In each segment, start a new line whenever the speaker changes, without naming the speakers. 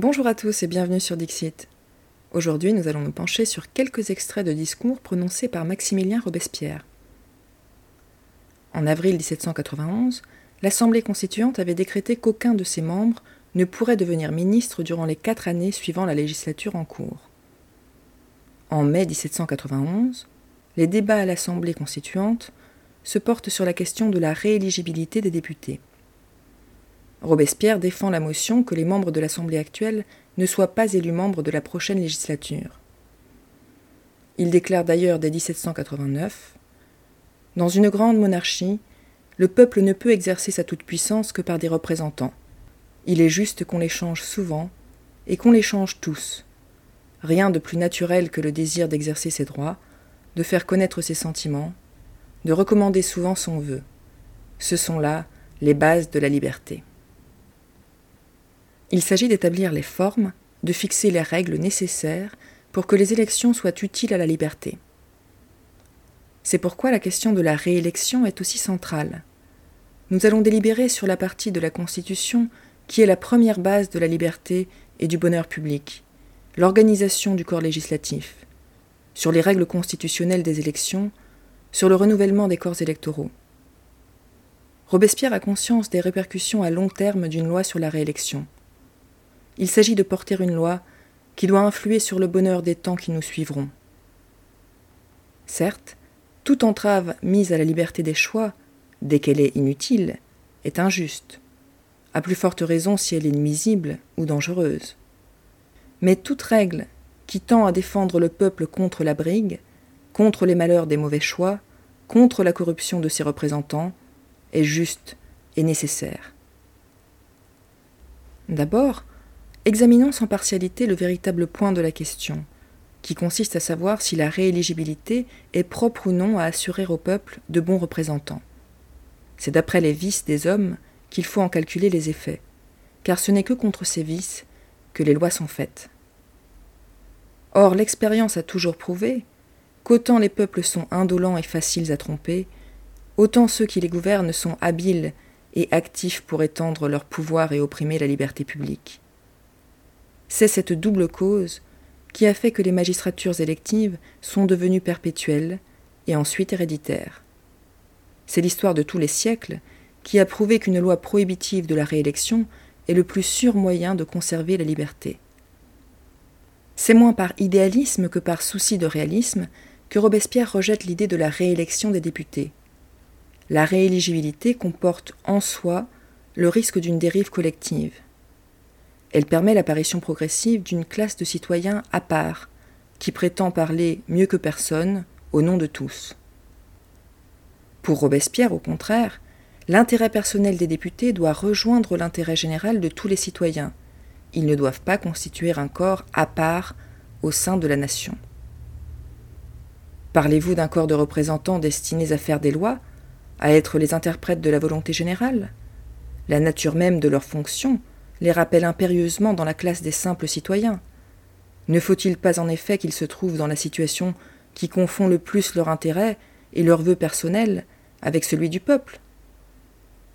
Bonjour à tous et bienvenue sur Dixit. Aujourd'hui, nous allons nous pencher sur quelques extraits de discours prononcés par Maximilien Robespierre. En avril 1791, l'Assemblée constituante avait décrété qu'aucun de ses membres ne pourrait devenir ministre durant les quatre années suivant la législature en cours. En mai 1791, les débats à l'Assemblée constituante se portent sur la question de la rééligibilité des députés. Robespierre défend la motion que les membres de l'Assemblée actuelle ne soient pas élus membres de la prochaine législature. Il déclare d'ailleurs dès 1789 Dans une grande monarchie, le peuple ne peut exercer sa toute-puissance que par des représentants. Il est juste qu'on les change souvent et qu'on les change tous. Rien de plus naturel que le désir d'exercer ses droits, de faire connaître ses sentiments, de recommander souvent son vœu. Ce sont là les bases de la liberté. Il s'agit d'établir les formes, de fixer les règles nécessaires pour que les élections soient utiles à la liberté. C'est pourquoi la question de la réélection est aussi centrale. Nous allons délibérer sur la partie de la Constitution qui est la première base de la liberté et du bonheur public, l'organisation du corps législatif, sur les règles constitutionnelles des élections, sur le renouvellement des corps électoraux. Robespierre a conscience des répercussions à long terme d'une loi sur la réélection. Il s'agit de porter une loi qui doit influer sur le bonheur des temps qui nous suivront. Certes, toute entrave mise à la liberté des choix, dès qu'elle est inutile, est injuste, à plus forte raison si elle est nuisible ou dangereuse. Mais toute règle qui tend à défendre le peuple contre la brigue, contre les malheurs des mauvais choix, contre la corruption de ses représentants, est juste et nécessaire. D'abord, Examinons sans partialité le véritable point de la question, qui consiste à savoir si la rééligibilité est propre ou non à assurer au peuple de bons représentants. C'est d'après les vices des hommes qu'il faut en calculer les effets, car ce n'est que contre ces vices que les lois sont faites. Or, l'expérience a toujours prouvé qu'autant les peuples sont indolents et faciles à tromper, autant ceux qui les gouvernent sont habiles et actifs pour étendre leur pouvoir et opprimer la liberté publique. C'est cette double cause qui a fait que les magistratures électives sont devenues perpétuelles et ensuite héréditaires. C'est l'histoire de tous les siècles qui a prouvé qu'une loi prohibitive de la réélection est le plus sûr moyen de conserver la liberté. C'est moins par idéalisme que par souci de réalisme que Robespierre rejette l'idée de la réélection des députés. La rééligibilité comporte en soi le risque d'une dérive collective. Elle permet l'apparition progressive d'une classe de citoyens à part, qui prétend parler mieux que personne au nom de tous. Pour Robespierre, au contraire, l'intérêt personnel des députés doit rejoindre l'intérêt général de tous les citoyens. Ils ne doivent pas constituer un corps à part au sein de la nation. Parlez-vous d'un corps de représentants destinés à faire des lois, à être les interprètes de la volonté générale? La nature même de leur fonction les rappelle impérieusement dans la classe des simples citoyens. Ne faut-il pas en effet qu'ils se trouvent dans la situation qui confond le plus leur intérêt et leur vœu personnel avec celui du peuple?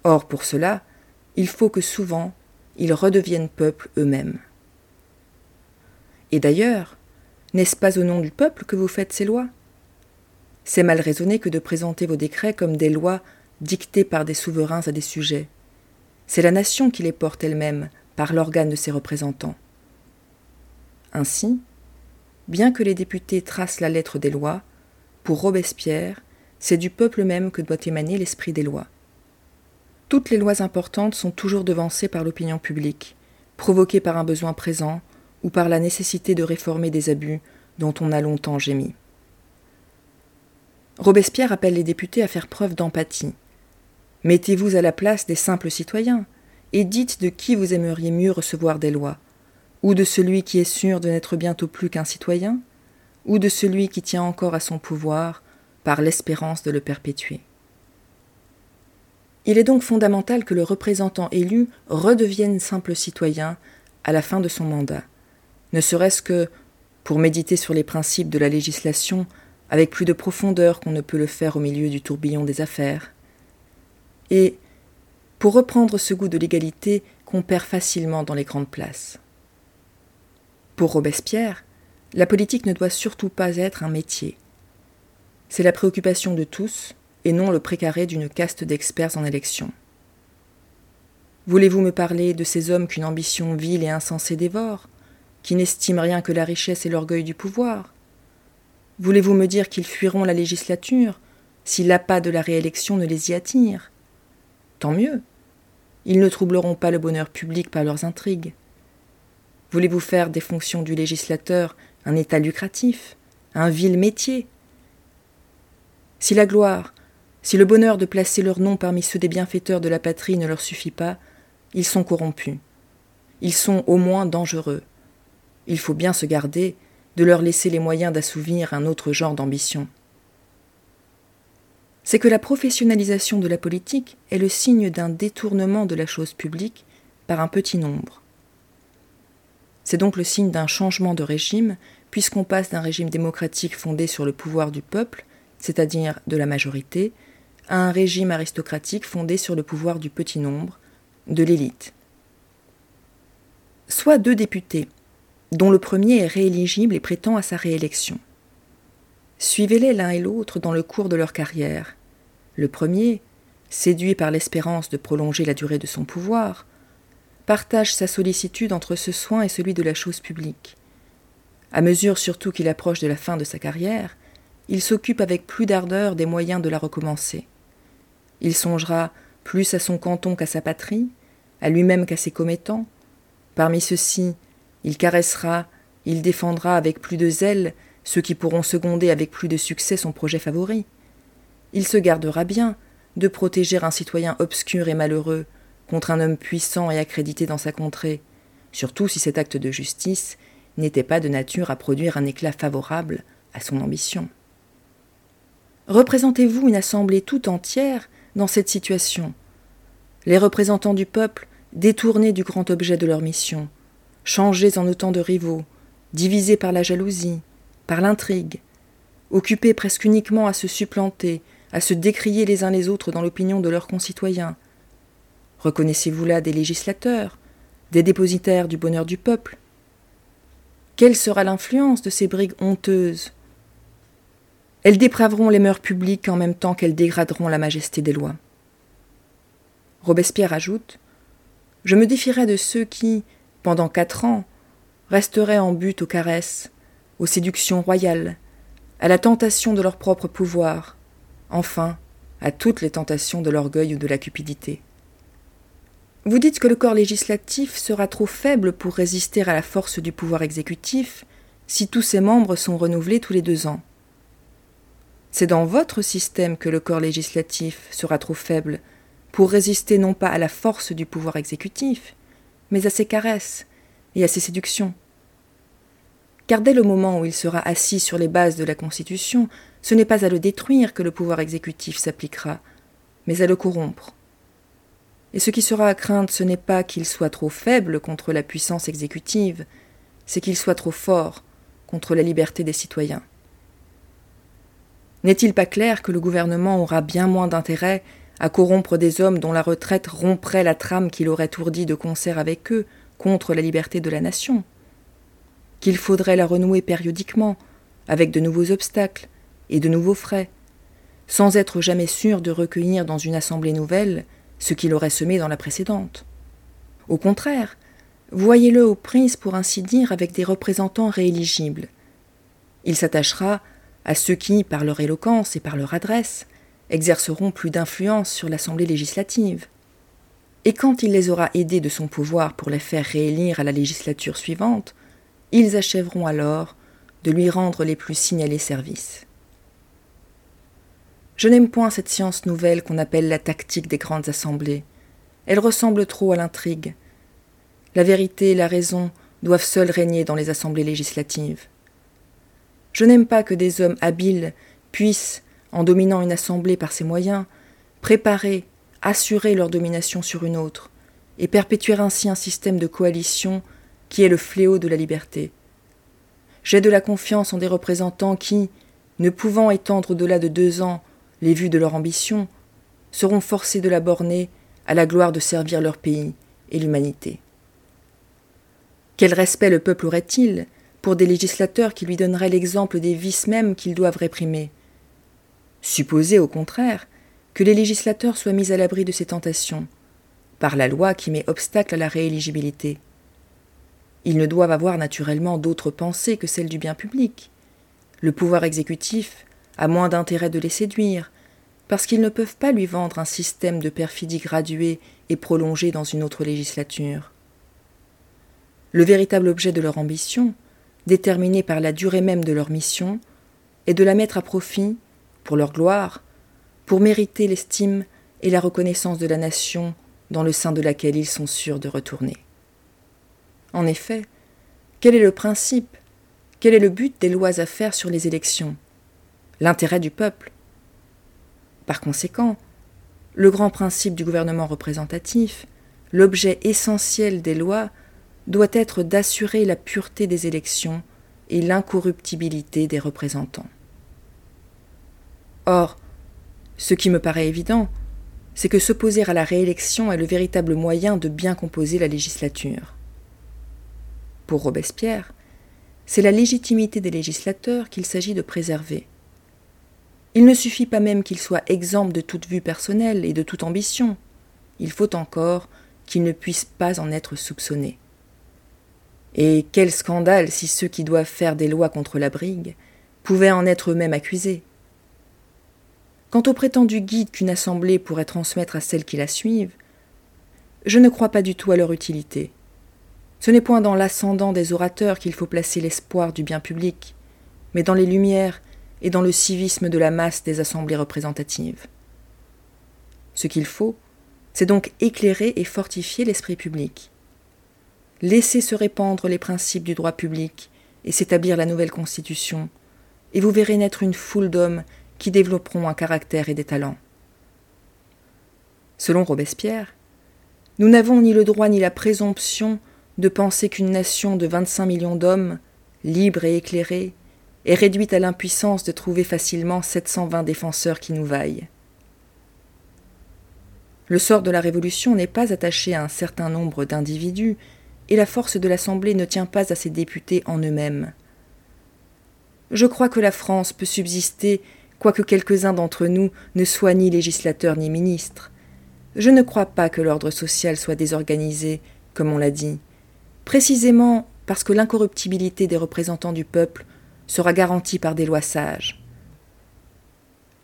Or, pour cela, il faut que souvent ils redeviennent peuple eux-mêmes. Et d'ailleurs, n'est-ce pas au nom du peuple que vous faites ces lois? C'est mal raisonné que de présenter vos décrets comme des lois dictées par des souverains à des sujets. C'est la nation qui les porte elle-même par l'organe de ses représentants. Ainsi, bien que les députés tracent la lettre des lois, pour Robespierre, c'est du peuple même que doit émaner l'esprit des lois. Toutes les lois importantes sont toujours devancées par l'opinion publique, provoquées par un besoin présent ou par la nécessité de réformer des abus dont on a longtemps gémi. Robespierre appelle les députés à faire preuve d'empathie, Mettez-vous à la place des simples citoyens, et dites de qui vous aimeriez mieux recevoir des lois, ou de celui qui est sûr de n'être bientôt plus qu'un citoyen, ou de celui qui tient encore à son pouvoir par l'espérance de le perpétuer. Il est donc fondamental que le représentant élu redevienne simple citoyen à la fin de son mandat, ne serait-ce que pour méditer sur les principes de la législation avec plus de profondeur qu'on ne peut le faire au milieu du tourbillon des affaires, et pour reprendre ce goût de l'égalité qu'on perd facilement dans les grandes places. Pour Robespierre, la politique ne doit surtout pas être un métier. C'est la préoccupation de tous, et non le précaré d'une caste d'experts en élection. Voulez-vous me parler de ces hommes qu'une ambition vile et insensée dévore, qui n'estiment rien que la richesse et l'orgueil du pouvoir? Voulez-vous me dire qu'ils fuiront la législature si l'appât de la réélection ne les y attire? Tant mieux. Ils ne troubleront pas le bonheur public par leurs intrigues. Voulez-vous faire des fonctions du législateur un état lucratif, un vil métier? Si la gloire, si le bonheur de placer leur nom parmi ceux des bienfaiteurs de la patrie ne leur suffit pas, ils sont corrompus. Ils sont au moins dangereux. Il faut bien se garder de leur laisser les moyens d'assouvir un autre genre d'ambition. C'est que la professionnalisation de la politique est le signe d'un détournement de la chose publique par un petit nombre. C'est donc le signe d'un changement de régime, puisqu'on passe d'un régime démocratique fondé sur le pouvoir du peuple, c'est-à-dire de la majorité, à un régime aristocratique fondé sur le pouvoir du petit nombre, de l'élite. Soit deux députés, dont le premier est rééligible et prétend à sa réélection. Suivez-les l'un et l'autre dans le cours de leur carrière. Le premier, séduit par l'espérance de prolonger la durée de son pouvoir, partage sa sollicitude entre ce soin et celui de la chose publique. À mesure surtout qu'il approche de la fin de sa carrière, il s'occupe avec plus d'ardeur des moyens de la recommencer. Il songera plus à son canton qu'à sa patrie, à lui-même qu'à ses commettants. Parmi ceux-ci, il caressera, il défendra avec plus de zèle ceux qui pourront seconder avec plus de succès son projet favori. Il se gardera bien de protéger un citoyen obscur et malheureux contre un homme puissant et accrédité dans sa contrée, surtout si cet acte de justice n'était pas de nature à produire un éclat favorable à son ambition. Représentez-vous une assemblée tout entière dans cette situation. Les représentants du peuple détournés du grand objet de leur mission, changés en autant de rivaux, divisés par la jalousie, par l'intrigue, occupés presque uniquement à se supplanter, à se décrier les uns les autres dans l'opinion de leurs concitoyens. Reconnaissez-vous là des législateurs, des dépositaires du bonheur du peuple? Quelle sera l'influence de ces brigues honteuses? Elles dépraveront les mœurs publiques en même temps qu'elles dégraderont la majesté des lois. Robespierre ajoute Je me défierais de ceux qui, pendant quatre ans, resteraient en but aux caresses, aux séductions royales, à la tentation de leur propre pouvoir, enfin, à toutes les tentations de l'orgueil ou de la cupidité. Vous dites que le corps législatif sera trop faible pour résister à la force du pouvoir exécutif si tous ses membres sont renouvelés tous les deux ans. C'est dans votre système que le corps législatif sera trop faible pour résister non pas à la force du pouvoir exécutif, mais à ses caresses et à ses séductions. Car dès le moment où il sera assis sur les bases de la Constitution, ce n'est pas à le détruire que le pouvoir exécutif s'appliquera, mais à le corrompre. Et ce qui sera à craindre, ce n'est pas qu'il soit trop faible contre la puissance exécutive, c'est qu'il soit trop fort contre la liberté des citoyens. N'est-il pas clair que le gouvernement aura bien moins d'intérêt à corrompre des hommes dont la retraite romprait la trame qu'il aurait ourdie de concert avec eux contre la liberté de la nation? Qu'il faudrait la renouer périodiquement, avec de nouveaux obstacles et de nouveaux frais, sans être jamais sûr de recueillir dans une assemblée nouvelle ce qu'il aurait semé dans la précédente. Au contraire, voyez-le aux prises pour ainsi dire avec des représentants rééligibles. Il s'attachera à ceux qui, par leur éloquence et par leur adresse, exerceront plus d'influence sur l'Assemblée législative. Et quand il les aura aidés de son pouvoir pour les faire réélire à la législature suivante, ils achèveront alors de lui rendre les plus signalés services. Je n'aime point cette science nouvelle qu'on appelle la tactique des grandes assemblées. Elle ressemble trop à l'intrigue. La vérité et la raison doivent seules régner dans les assemblées législatives. Je n'aime pas que des hommes habiles puissent, en dominant une assemblée par ces moyens, préparer, assurer leur domination sur une autre, et perpétuer ainsi un système de coalition qui est le fléau de la liberté. J'ai de la confiance en des représentants qui, ne pouvant étendre au-delà de deux ans les vues de leur ambition, seront forcés de la borner à la gloire de servir leur pays et l'humanité. Quel respect le peuple aurait-il pour des législateurs qui lui donneraient l'exemple des vices mêmes qu'ils doivent réprimer? Supposez, au contraire, que les législateurs soient mis à l'abri de ces tentations, par la loi qui met obstacle à la rééligibilité. Ils ne doivent avoir naturellement d'autres pensées que celles du bien public. Le pouvoir exécutif a moins d'intérêt de les séduire, parce qu'ils ne peuvent pas lui vendre un système de perfidie graduée et prolongée dans une autre législature. Le véritable objet de leur ambition, déterminé par la durée même de leur mission, est de la mettre à profit, pour leur gloire, pour mériter l'estime et la reconnaissance de la nation dans le sein de laquelle ils sont sûrs de retourner. En effet, quel est le principe, quel est le but des lois à faire sur les élections? L'intérêt du peuple? Par conséquent, le grand principe du gouvernement représentatif, l'objet essentiel des lois, doit être d'assurer la pureté des élections et l'incorruptibilité des représentants. Or, ce qui me paraît évident, c'est que s'opposer à la réélection est le véritable moyen de bien composer la législature. Pour Robespierre, c'est la légitimité des législateurs qu'il s'agit de préserver. Il ne suffit pas même qu'ils soient exempts de toute vue personnelle et de toute ambition. Il faut encore qu'ils ne puissent pas en être soupçonnés. Et quel scandale si ceux qui doivent faire des lois contre la brigue pouvaient en être eux-mêmes accusés. Quant au prétendu guide qu'une assemblée pourrait transmettre à celles qui la suivent, je ne crois pas du tout à leur utilité. Ce n'est point dans l'ascendant des orateurs qu'il faut placer l'espoir du bien public, mais dans les lumières et dans le civisme de la masse des assemblées représentatives. Ce qu'il faut, c'est donc éclairer et fortifier l'esprit public, Laissez se répandre les principes du droit public et s'établir la nouvelle Constitution, et vous verrez naître une foule d'hommes qui développeront un caractère et des talents. Selon Robespierre, nous n'avons ni le droit ni la présomption de penser qu'une nation de 25 millions d'hommes, libre et éclairée, est réduite à l'impuissance de trouver facilement 720 défenseurs qui nous vaillent. Le sort de la Révolution n'est pas attaché à un certain nombre d'individus, et la force de l'Assemblée ne tient pas à ses députés en eux-mêmes. Je crois que la France peut subsister, quoique quelques-uns d'entre nous ne soient ni législateurs ni ministres. Je ne crois pas que l'ordre social soit désorganisé, comme on l'a dit, précisément parce que l'incorruptibilité des représentants du peuple sera garantie par des lois sages.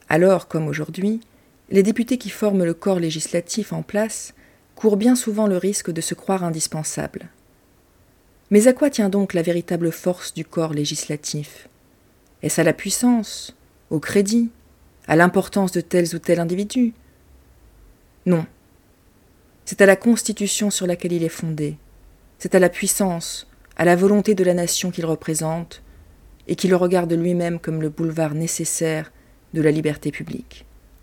Alors, comme aujourd'hui, les députés qui forment le corps législatif en place court bien souvent le risque de se croire indispensable. Mais à quoi tient donc la véritable force du corps législatif? Est-ce à la puissance, au crédit, à l'importance de tels ou tels individus? Non. C'est à la constitution sur laquelle il est fondé, c'est à la puissance, à la volonté de la nation qu'il représente, et qui le regarde lui-même comme le boulevard nécessaire de la liberté publique.